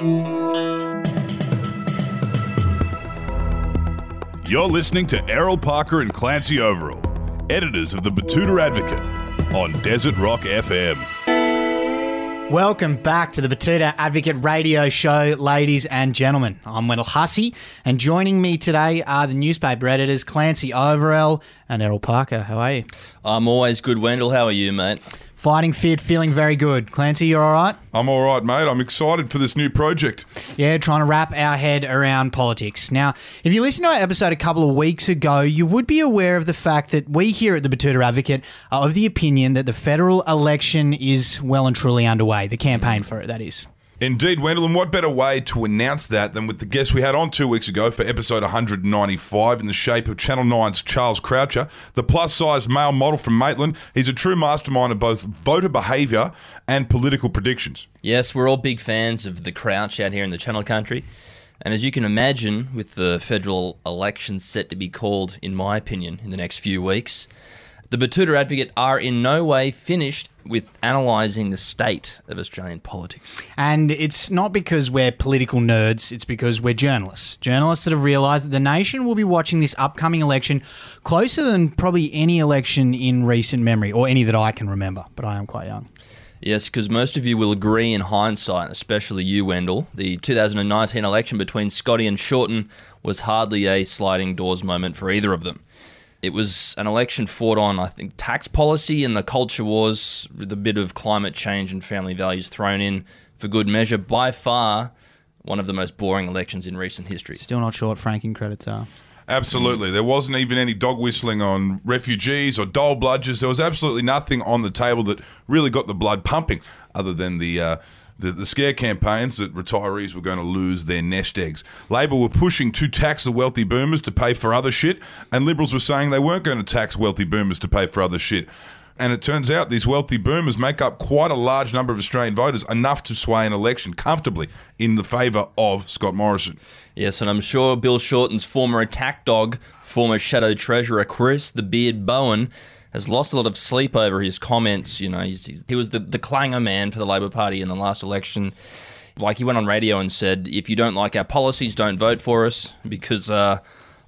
You're listening to Errol Parker and Clancy Overell, editors of the Betoota Advocate, on Desert Rock FM. Welcome back to the Betoota Advocate Radio Show, ladies and gentlemen. I'm Wendell Hussey, and joining me today are the newspaper editors Clancy Overell and Errol Parker. How are you? I'm always good, Wendell. How are you, mate? Fighting fit, feeling very good. Clancy, you're all right? I'm all right, mate. I'm excited for this new project. Yeah, trying to wrap our head around politics. Now, if you listened to our episode a couple of weeks ago, you would be aware of the fact that we here at the Betoota Advocate are of the opinion that the federal election is well and truly underway. The campaign for it, that is. Indeed, Wendell, and what better way to announce that than with the guest we had on two weeks ago for episode 195 in the shape of Channel 9's Charles Croucher, the plus size male model from Maitland. He's a true mastermind of both voter behaviour and political predictions. Yes, we're all big fans of the Crouch out here in the Channel Country. And as you can imagine, with the federal election set to be called, in my opinion, in the next few weeks, the Betoota Advocate are in no way finished with analysing the state of Australian politics. And it's not because we're political nerds, it's because we're journalists. Journalists that have realised that the nation will be watching this upcoming election closer than probably any election in recent memory, or any that I can remember, but I am quite young. Yes, because most of you will agree in hindsight, especially you, Wendell, the 2019 election between Scotty and Shorten was hardly a sliding doors moment for either of them. It was an election fought on, I think, tax policy and the culture wars, with a bit of climate change and family values thrown in for good measure. By far, one of the most boring elections in recent history. Still not sure what franking credits are. Absolutely. There wasn't even any dog whistling on refugees or dole bludgers. There was absolutely nothing on the table that really got the blood pumping other than the. Uh, the, the scare campaigns that retirees were going to lose their nest eggs. Labor were pushing to tax the wealthy boomers to pay for other shit, and Liberals were saying they weren't going to tax wealthy boomers to pay for other shit. And it turns out these wealthy boomers make up quite a large number of Australian voters, enough to sway an election comfortably in the favour of Scott Morrison. Yes, and I'm sure Bill Shorten's former attack dog, former Shadow Treasurer Chris the Beard Bowen, has lost a lot of sleep over his comments. You know, he's, he's, he was the, the clanger man for the Labor Party in the last election. Like he went on radio and said, if you don't like our policies, don't vote for us, because uh,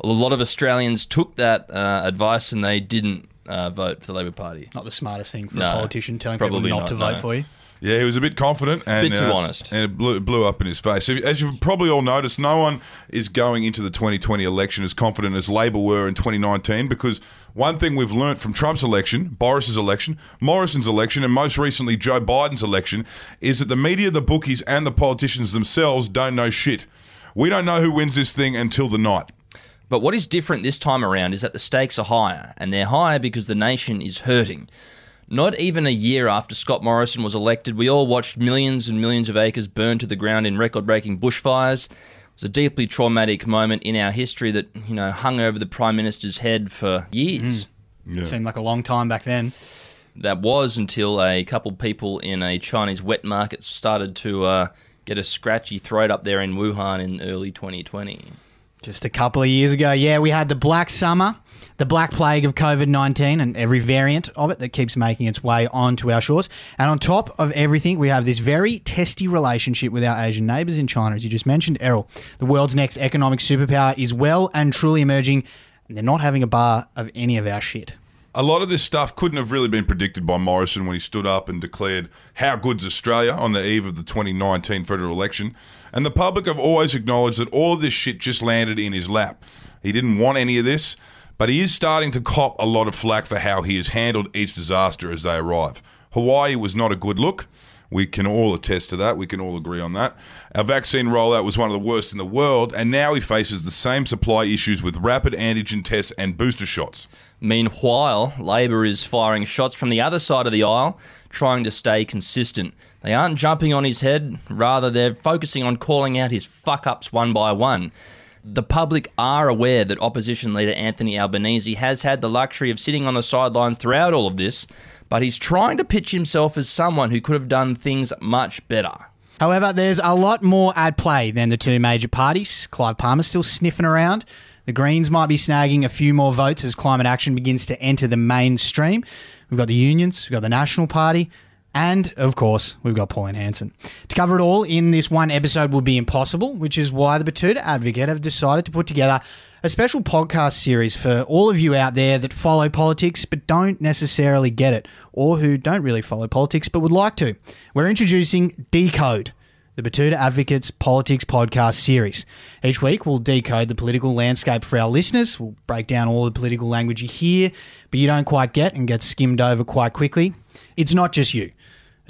a lot of Australians took that uh, advice and they didn't uh, vote for the Labor Party. Not the smartest thing for No, a politician telling people not, not, to vote no. for you. Yeah, he was a bit confident and a Bit too uh, honest. and it blew, blew up in his face. So, As you've probably all noticed, no one is going into the 2020 election as confident as Labor were in 2019 because one thing we've learnt from Trump's election, Boris's election, Morrison's election, and most recently Joe Biden's election is that the media, the bookies, and the politicians themselves don't know shit. We don't know who wins this thing until the night. But what is different this time around is that the stakes are higher, and they're higher because the nation is hurting. Not even a year after Scott Morrison was elected, we all watched millions and millions of acres burn to the ground in record breaking bushfires. It was a deeply traumatic moment in our history that, you know, hung over the Prime Minister's head for years. Seemed like a long time back then. That was until a couple people in a Chinese wet market started to uh, get a scratchy throat up there in Wuhan in early 2020. Just a couple of years ago, yeah, we had the Black Summer, the Black Plague of COVID 19, and every variant of it that keeps making its way onto our shores. And on top of everything, we have this very testy relationship with our Asian neighbours in China, as you just mentioned, Errol. The world's next economic superpower is well and truly emerging, and they're not having a bar of any of our shit. A lot of this stuff couldn't have really been predicted by Morrison when he stood up and declared how good's Australia on the eve of the 2019 federal election. And the public have always acknowledged that all of this shit just landed in his lap. He didn't want any of this, but he is starting to cop a lot of flack for how he has handled each disaster as they arrive. Hawaii was not a good look. We can all attest to that. We can all agree on that. Our vaccine rollout was one of the worst in the world, and now he faces the same supply issues with rapid antigen tests and booster shots. Meanwhile, Labor is firing shots from the other side of the aisle, trying to stay consistent. They aren't jumping on his head, rather, they're focusing on calling out his fuck ups one by one. The public are aware that opposition leader Anthony Albanese has had the luxury of sitting on the sidelines throughout all of this, but he's trying to pitch himself as someone who could have done things much better. However, there's a lot more at play than the two major parties. Clive Palmer's still sniffing around. The Greens might be snagging a few more votes as climate action begins to enter the mainstream. We've got the unions, we've got the National Party, And of course, we've got Pauline Hanson. To cover it all in this one episode would be impossible, which is why the Betoota Advocate have decided to put together a special podcast series for all of you out there that follow politics but don't necessarily get it, or who don't really follow politics but would like to. We're introducing Decode the Betoota Advocates Politics Podcast series. Each week, we'll decode the political landscape for our listeners. We'll break down all the political language you hear, but you don't quite get and get skimmed over quite quickly. It's not just you.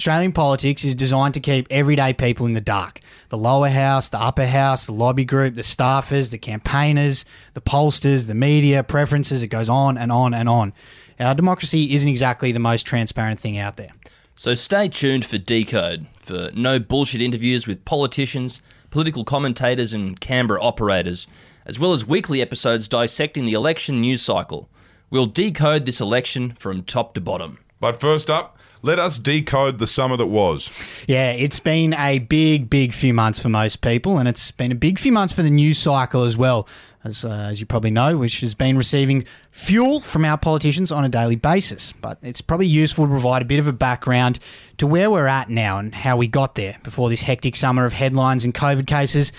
Australian politics is designed to keep everyday people in the dark. The lower house, the upper house, the lobby group, the staffers, the campaigners, the pollsters, the media, preferences, it goes on and on and on. Our democracy isn't exactly the most transparent thing out there. So stay tuned for Decode, for no bullshit interviews with politicians, political commentators, and Canberra operators, as well as weekly episodes dissecting the election news cycle. We'll decode this election from top to bottom. But first up, let us decode the summer that was. Yeah, it's been a big, big few months for most people, and it's been a big few months for the news cycle as well, as, uh, as you probably know, which has been receiving fuel from our politicians on a daily basis. But it's probably useful to provide a bit of a background to where we're at now and how we got there before this hectic summer of headlines and COVID cases.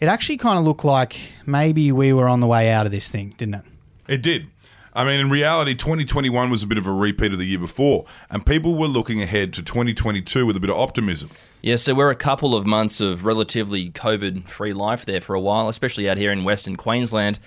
It actually kind of looked like maybe we were on the way out of this thing, didn't it? It did. I mean, in reality, 2021 was a bit of a repeat of the year before, and people were looking ahead to 2022 with a bit of optimism. Yeah, so we're a couple of months of relatively COVID free life there for a while, especially out here in Western Queensland.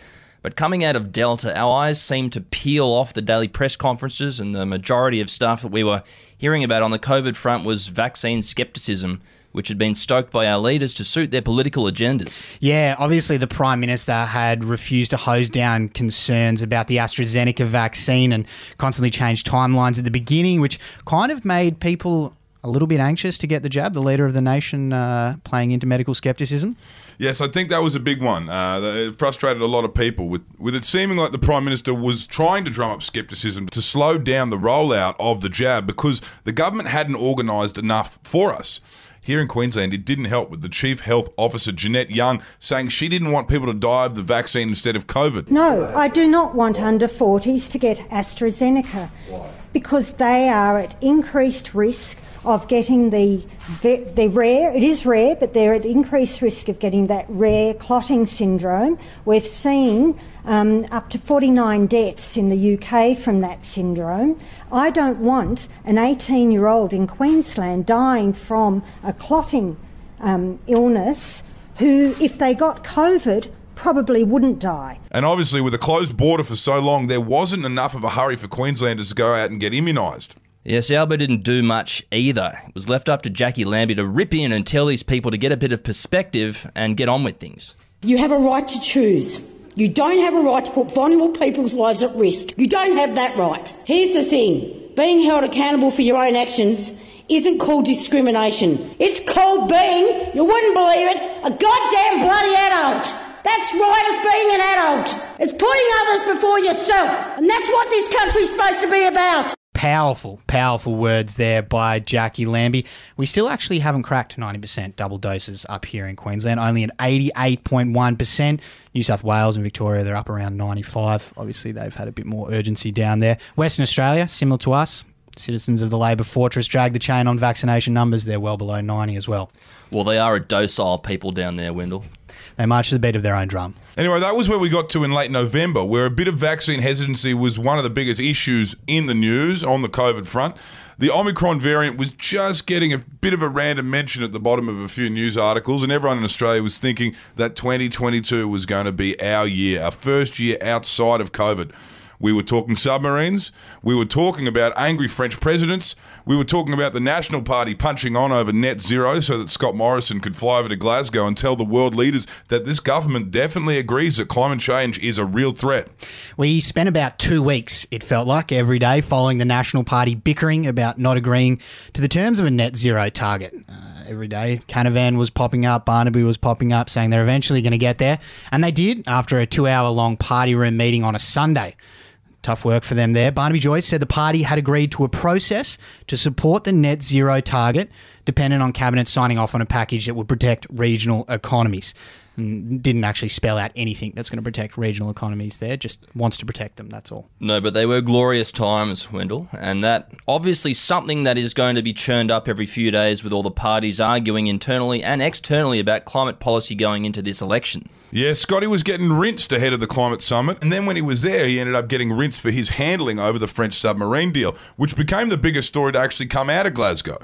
But coming out of Delta, our eyes seemed to peel off the daily press conferences, and the majority of stuff that we were hearing about on the COVID front was vaccine skepticism which had been stoked by our leaders to suit their political agendas. Yeah, obviously the Prime Minister had refused to hose down concerns about the AstraZeneca vaccine and constantly changed timelines at the beginning, which kind of made people a little bit anxious to get the jab, the leader of the nation uh, playing into medical skepticism. Yes, I think that was a big one. Uh, it frustrated a lot of people with, with it seeming like the Prime Minister was trying to drum up skepticism to slow down the rollout of the jab because the government hadn't organised enough for us. Here in Queensland, it didn't help with the Chief Health Officer, Jeanette Young, saying she didn't want people to die of the vaccine instead of COVID. No, I do not want under 40s to get AstraZeneca because they are at increased risk of getting the they're rare it is rare but they're at increased risk of getting that rare clotting syndrome. We've seen um, up to 49 deaths in the UK from that syndrome. I don't want an 18 year old in Queensland dying from a clotting um, illness who if they got COVID probably wouldn't die. And obviously, with a closed border for so long, there wasn't enough of a hurry for Queenslanders to go out and get immunised. Yes, Albo didn't do much either. It was left up to Jacqui Lambie to rip in and tell these people to get a bit of perspective and get on with things. You have a right to choose. You don't have a right to put vulnerable people's lives at risk. You don't have that right. Here's the thing being held accountable for your own actions isn't called discrimination. It's called being, you wouldn't believe it, a goddamn bloody adult. That's right as being an adult. It's putting others before yourself. And that's what this country's supposed to be about powerful, powerful words there by Jacqui Lambie. We still actually haven't cracked 90% double doses up here in Queensland, only at 88.1%. New South Wales and Victoria, they're up around 95. Obviously, they've had a bit more urgency down there. Western Australia, similar to us, citizens of the Labor fortress drag the chain on vaccination numbers. They're well below 90 as well. Well, they are a docile people down there, Wendell. They march to the beat of their own drum. Anyway, that was where we got to in late November, where a bit of vaccine hesitancy was one of the biggest issues in the news on the COVID front. The Omicron variant was just getting a bit of a random mention at the bottom of a few news articles, and everyone in Australia was thinking that 2022 was going to be our year, our first year outside of COVID. We were talking submarines. We were talking about angry French presidents. We were talking about the National Party punching on over net zero so that Scott Morrison could fly over to Glasgow and tell the world leaders that this government definitely agrees that climate change is a real threat. We spent about two weeks, it felt like, every day following the National Party bickering about not agreeing to the terms of a net zero target. Uh, every day. Canavan was popping up, Barnaby was popping up, saying they're eventually going to get there. And they did after a two hour long party room meeting on a Sunday. Tough work for them there. Barnaby Joyce said the party had agreed to a process to support the net zero target, dependent on cabinet signing off on a package that would protect regional economies. And didn't actually spell out anything that's going to protect regional economies there. Just wants to protect them. That's all. No, but they were glorious times, Wendell, and that obviously something that is going to be churned up every few days with all the parties arguing internally and externally about climate policy going into this election. Yeah, Scotty was getting rinsed ahead of the climate summit, and then when he was there, he ended up getting rinsed for his handling over the French submarine deal, which became the biggest story to actually come out of Glasgow.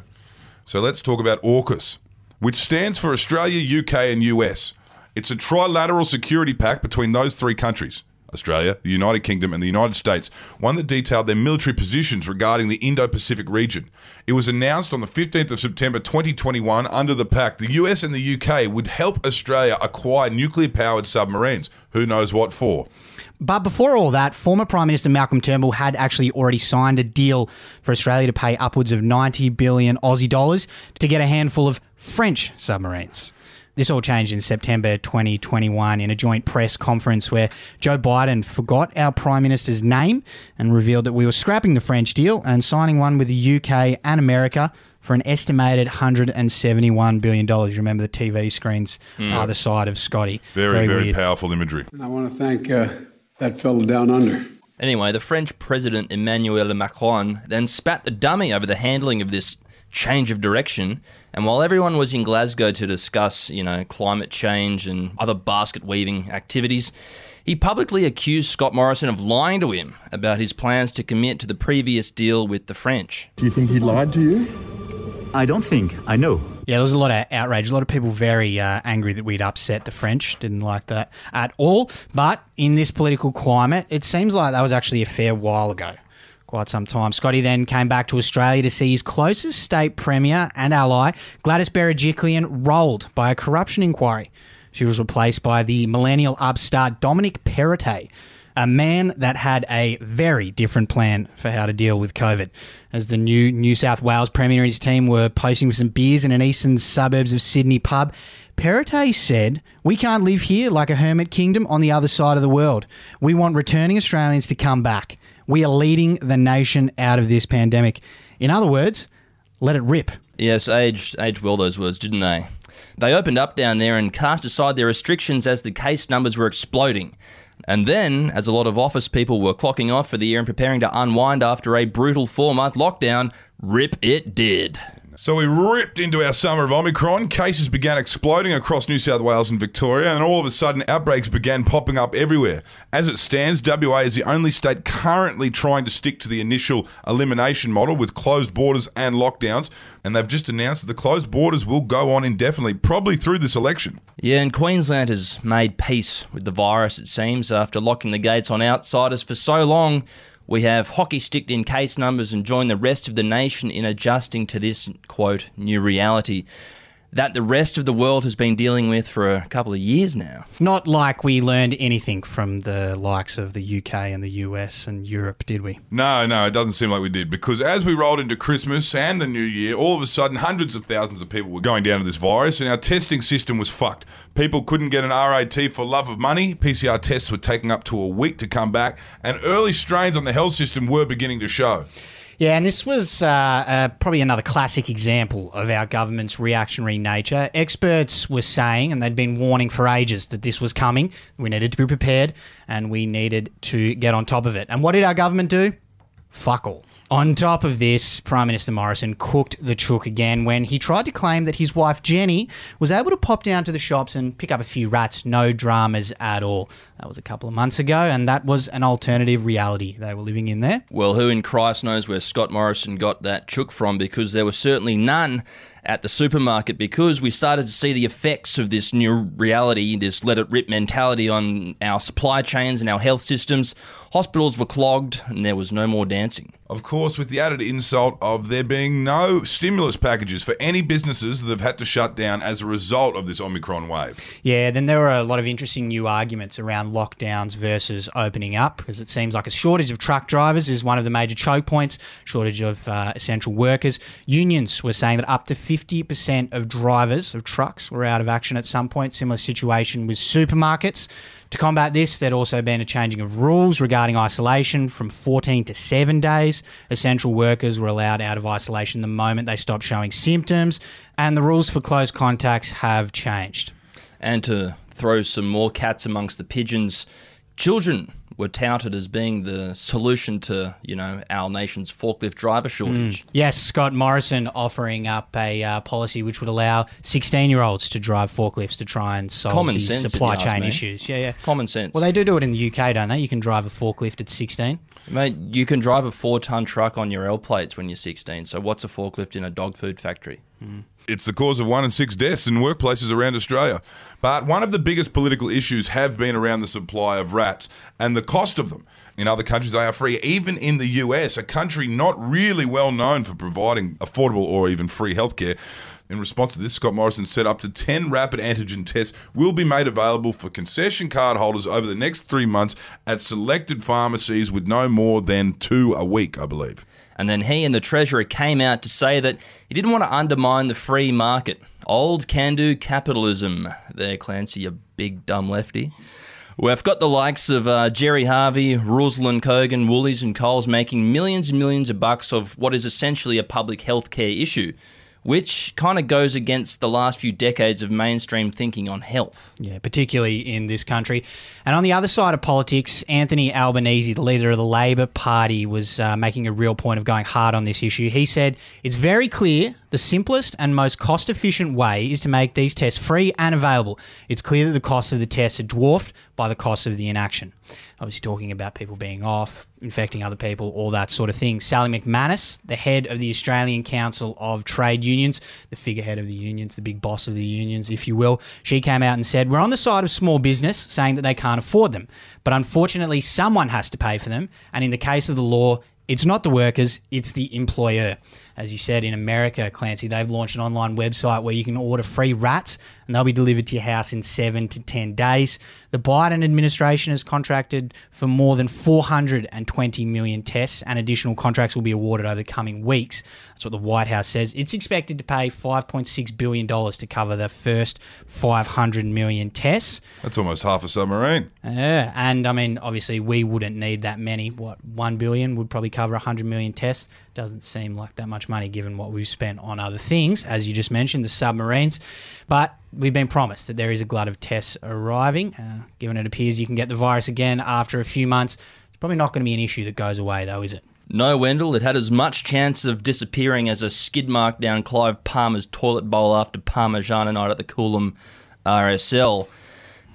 So let's talk about AUKUS, which stands for Australia, UK, and US. It's a trilateral security pact between those three countries. Australia, the United Kingdom, and the United States, one that detailed their military positions regarding the Indo Pacific region. It was announced on the 15th of September 2021 under the pact the US and the UK would help Australia acquire nuclear powered submarines. Who knows what for? But before all that, former Prime Minister Malcolm Turnbull had actually already signed a deal for Australia to pay upwards of 90 billion Aussie dollars to get a handful of French submarines. This all changed in September 2021 in a joint press conference where Joe Biden forgot our Prime Minister's name and revealed that we were scrapping the French deal and signing one with the UK and America for an estimated $171 billion. You remember the TV screens either side of Scotty. Very, very, weird. powerful imagery. And I want to thank uh, that fellow down under. Anyway, the French President Emmanuel Macron then spat the dummy over the handling of this change of direction. And while everyone was in Glasgow to discuss, you know, climate change and other basket weaving activities, he publicly accused Scott Morrison of lying to him about his plans to commit to the previous deal with the French. Do you think he lied to you? I don't think. I know. Yeah, there was a lot of outrage. A lot of people very uh, angry that we'd upset the French. Didn't like that at all. But in this political climate, it seems like that was actually a fair while ago. Quite some time. Scotty then came back to Australia to see his closest state premier and ally, Gladys Berejiklian, rolled by a corruption inquiry. She was replaced by the millennial upstart Dominic Perrottet, a man that had a very different plan for how to deal with COVID. As the new New South Wales Premier and his team were posting with some beers in an eastern suburbs of Sydney pub, Perrottet said, We can't live here like a hermit kingdom on the other side of the world. We want returning Australians to come back. We are leading the nation out of this pandemic. In other words, let it rip. Yes, aged aged well those words, didn't they? They opened up down there and cast aside their restrictions as the case numbers were exploding. And then, as a lot of office people were clocking off for the year and preparing to unwind after a brutal four month lockdown, rip it did. So we ripped into our summer of Omicron. Cases began exploding across New South Wales and Victoria, and all of a sudden, outbreaks began popping up everywhere. As it stands, WA is the only state currently trying to stick to the initial elimination model with closed borders and lockdowns, and they've just announced that the closed borders will go on indefinitely, probably through this election. Yeah, and Queensland has made peace with the virus, it seems, after locking the gates on outsiders for so long. We have hockey sticked in case numbers and joined the rest of the nation in adjusting to this, quote, new reality that the rest of the world has been dealing with for a couple of years now. Not like we learned anything from the likes of the UK and the US and Europe, did we? No, no, it doesn't seem like we did because as we rolled into Christmas and the New Year, all of a sudden hundreds of thousands of people were going down to this virus and our testing system was fucked. People couldn't get an RAT for love of money. PCR tests were taking up to a week to come back, and early strains on the health system were beginning to show. Yeah, and this was uh, uh, probably another classic example of our government's reactionary nature. Experts were saying, and they'd been warning for ages, that this was coming. We needed to be prepared, and we needed to get on top of it. And what did our government do? Fuck all. On top of this, Prime Minister Morrison cooked the chook again when he tried to claim that his wife Jenny was able to pop down to the shops and pick up a few rats, no dramas at all. That was a couple of months ago, and that was an alternative reality they were living in there. Well, who in Christ knows where Scott Morrison got that chook from because there was certainly none at the supermarket because we started to see the effects of this new reality, this let it rip mentality on our supply chains and our health systems. Hospitals were clogged and there was no more dancing. Of course, with the added insult of there being no stimulus packages for any businesses that have had to shut down as a result of this Omicron wave. Yeah, then there were a lot of interesting new arguments around lockdowns versus opening up because it seems like a shortage of truck drivers is one of the major choke points, shortage of uh, essential workers. Unions were saying that up to 50% of drivers of trucks were out of action at some point. Similar situation with supermarkets. To combat this, there'd also been a changing of rules regarding isolation from 14 to 7 days. Essential workers were allowed out of isolation the moment they stopped showing symptoms, and the rules for close contacts have changed. And to throw some more cats amongst the pigeons, children were touted as being the solution to, you know, our nation's forklift driver shortage. Yes, Scott Morrison offering up a uh, policy which would allow 16 year olds to drive forklifts to try and solve Common these sense, supply chain me. issues. Yeah, yeah. Common sense. Well, they do do it in the UK, don't they? You can drive a forklift at 16. Mate, you can drive a four ton truck on your L plates when you're 16. So what's a forklift in a dog food factory? It's the cause of one in six deaths in workplaces around Australia. But one of the biggest political issues have been around the supply of rats and the cost of them. In other countries, they are free. Even in the US, a country not really well known for providing affordable or even free healthcare. In response to this, Scott Morrison said up to 10 rapid antigen tests will be made available for concession card holders over the next three months at selected pharmacies with no more than two a week, I believe. And then he and the Treasurer came out to say that he didn't want to undermine the free market. Old can do capitalism. There, Clancy, you big dumb lefty. We've got the likes of uh, Gerry Harvey, Ruslan Kogan, Woolies, and Coles making millions and millions of bucks of what is essentially a public health care issue, which kind of goes against the last few decades of mainstream thinking on health. Yeah, particularly in this country. And on the other side of politics, Anthony Albanese, the leader of the Labor Party, was uh, making a real point of going hard on this issue. He said, It's very clear the simplest and most cost efficient way is to make these tests free and available. It's clear that the costs of the tests are dwarfed by the cost of the inaction. Obviously, talking about people being off, infecting other people, all that sort of thing. Sally McManus, the head of the Australian Council of Trade Unions, the figurehead of the unions, the big boss of the unions, if you will, she came out and said, We're on the side of small business, saying that they can't afford them. But unfortunately, someone has to pay for them. And in the case of the law, it's not the workers, it's the employer. As you said, in America, Clancy, they've launched an online website where you can order free rats and they'll be delivered to your house in seven to 10 days. The Biden administration has contracted for more than 420 million tests, and additional contracts will be awarded over the coming weeks. That's what the White House says. It's expected to pay $5.6 billion to cover the first 500 million tests. That's almost half a submarine. Yeah, and I mean, obviously, we wouldn't need that many. What one billion would probably cover hundred million tests. Doesn't seem like that much money given what we've spent on other things, as you just mentioned, the submarines. But we've been promised that there is a glut of tests arriving. Uh, given it appears you can get the virus again after a few months, it's probably not going to be an issue that goes away, though, is it? No, Wendell, it had as much chance of disappearing as a skid mark down Clive Palmer's toilet bowl after Parmigiana night at the Coolum RSL.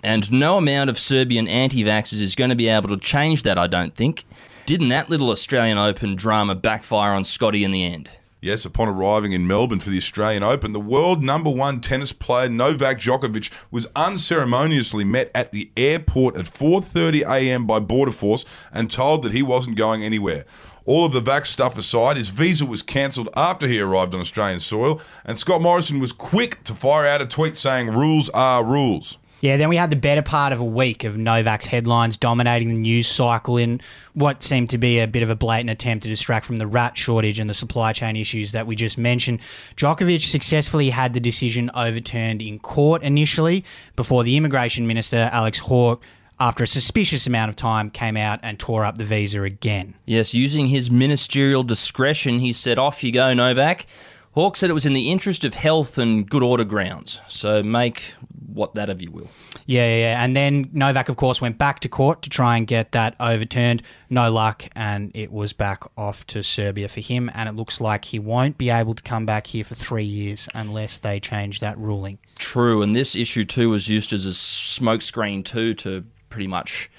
And no amount of Serbian anti vaxxers is going to be able to change that, I don't think. Didn't that little Australian Open drama backfire on Scotty in the end? Yes, upon arriving in Melbourne for the Australian Open, the world number one tennis player Novak Djokovic was unceremoniously met at the airport at 4:30 a.m. by Border Force and told that he wasn't going anywhere. All of the vax stuff aside, his visa was cancelled after he arrived on Australian soil, and Scott Morrison was quick to fire out a tweet saying, "Rules are rules." Yeah, then we had the better part of a week of Novak's headlines dominating the news cycle in what seemed to be a bit of a blatant attempt to distract from the rat shortage and the supply chain issues that we just mentioned. Djokovic successfully had the decision overturned in court initially before the immigration minister, Alex Hawke, after a suspicious amount of time, came out and tore up the visa again. Yes, using his ministerial discretion, he said, Off you go, Novak. Hawke said it was in the interest of health and good order grounds. So make what that of you will. Yeah, yeah, yeah. And then Novak, of course, went back to court to try and get that overturned. No luck, and it was back off to Serbia for him. And it looks like he won't be able to come back here for three years unless they change that ruling. True, and this issue too was used as a smokescreen too to pretty much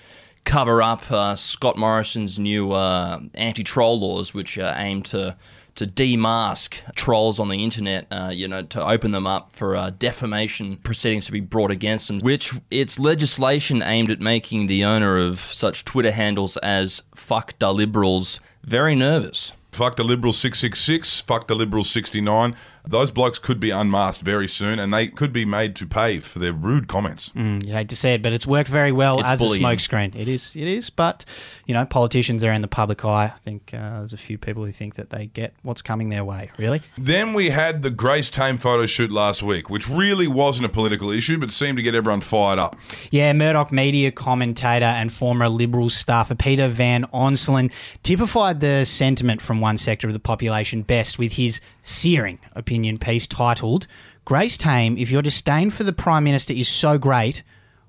cover up uh, Scott Morrison's new uh, anti-troll laws, which uh, aim to to demask trolls on the internet, uh, you know, to open them up for uh, defamation proceedings to be brought against them. Which it's legislation aimed at making the owner of such Twitter handles as "fuck da liberals" very nervous. Fuck the Liberal 666, fuck the Liberal 69. Those blokes could be unmasked very soon and they could be made to pay for their rude comments. Mm, you hate to say it, but it's worked very well It's as bullying. a smokescreen. It is, it is. But you know, politicians are in the public eye. I think uh, there's a few people who think that they get what's coming their way. Really? Then we had the Grace Tame photo shoot last week, which really wasn't a political issue but seemed to get everyone fired up. Yeah, Murdoch media commentator and former Liberal staffer Peter Van Onselen typified the sentiment from one sector of the population best with his searing opinion piece titled Grace Tame, if your disdain for the Prime Minister is so great,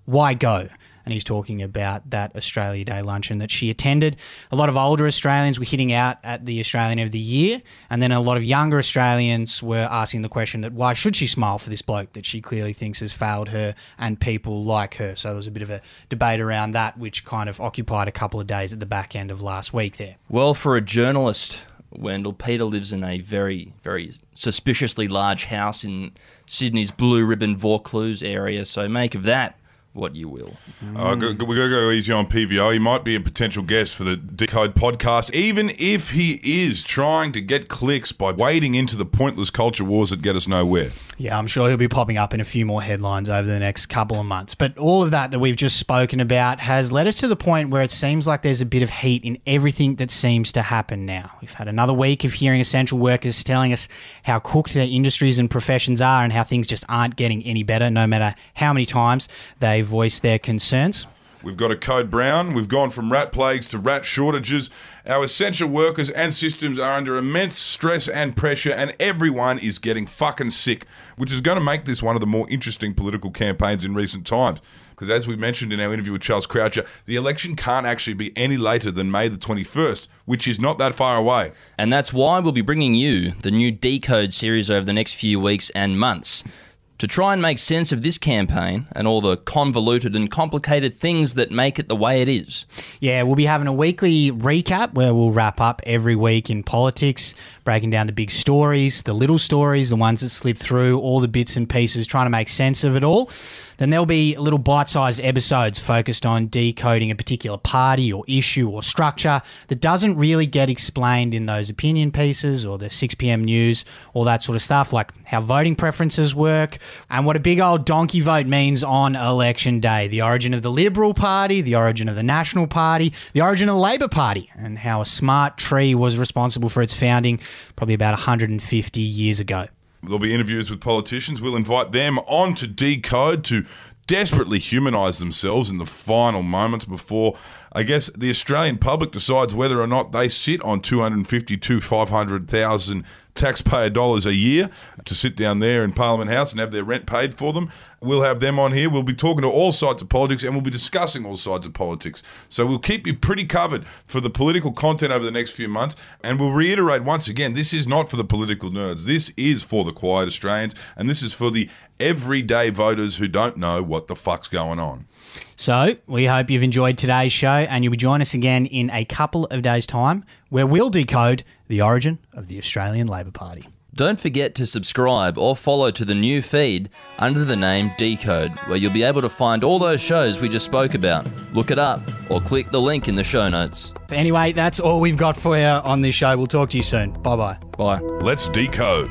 why go? And he's talking about that Australia Day luncheon that she attended. A lot of older Australians were hitting out at the Australian of the Year, and then a lot of younger Australians were asking the question that why should she smile for this bloke that she clearly thinks has failed her and people like her. So there was a bit of a debate around that, which kind of occupied a couple of days at the back end of last week there. Well, for a journalist, Wendell, Peter lives in a very, very suspiciously large house in Sydney's Blue Ribbon Vaucluse area. So make of that what you will. Uh, go- go- we got to go easy on PVO. He might be a potential guest for the Decode podcast, even if he is trying to get clicks by wading into the pointless culture wars that get us nowhere. Yeah, I'm sure he'll be popping up in a few more headlines over the next couple of months. But all of that that we've just spoken about has led us to the point where it seems like there's a bit of heat in everything that seems to happen now. We've had another week of hearing essential workers telling us how cooked their industries and professions are and how things just aren't getting any better, no matter how many times they voice their concerns. We've got a code brown. We've gone from rat plagues to rat shortages. Our essential workers and systems are under immense stress and pressure, and everyone is getting fucking sick, which is going to make this one of the more interesting political campaigns in recent times. Because as we mentioned in our interview with Charles Croucher, the election can't actually be any later than May the 21st, which is not that far away. And that's why we'll be bringing you the new Decode series over the next few weeks and months. To try and make sense of this campaign and all the convoluted and complicated things that make it the way it is. Yeah, we'll be having a weekly recap where we'll wrap up every week in politics, breaking down the big stories, the little stories, the ones that slip through, all the bits and pieces, trying to make sense of it all. Then there'll be little bite sized episodes focused on decoding a particular party or issue or structure that doesn't really get explained in those opinion pieces or the 6 p.m. news, all that sort of stuff, like how voting preferences work and what a big old donkey vote means on election day, the origin of the Liberal Party, the origin of the National Party, the origin of the Labor Party, and how a smart tree was responsible for its founding probably about 150 years ago. There'll be interviews with politicians. We'll invite them on to Decode to desperately humanise themselves in the final moments before, I guess, the Australian public decides whether or not they sit on 252, 500,000 taxpayer dollars a year to sit down there in Parliament House and have their rent paid for them. We'll have them on here. We'll be talking to all sides of politics and we'll be discussing all sides of politics. So we'll keep you pretty covered for the political content over the next few months. And we'll reiterate once again this is not for the political nerds. This is for the quiet Australians and this is for the everyday voters who don't know what the fuck's going on. So, we hope you've enjoyed today's show and you'll join us again in a couple of days' time where we'll decode the origin of the Australian Labor Party. Don't forget to subscribe or follow to the new feed under the name Decode, where you'll be able to find all those shows we just spoke about. Look it up or click the link in the show notes. Anyway, that's all we've got for you on this show. We'll talk to you soon. Bye bye. Bye. Let's decode.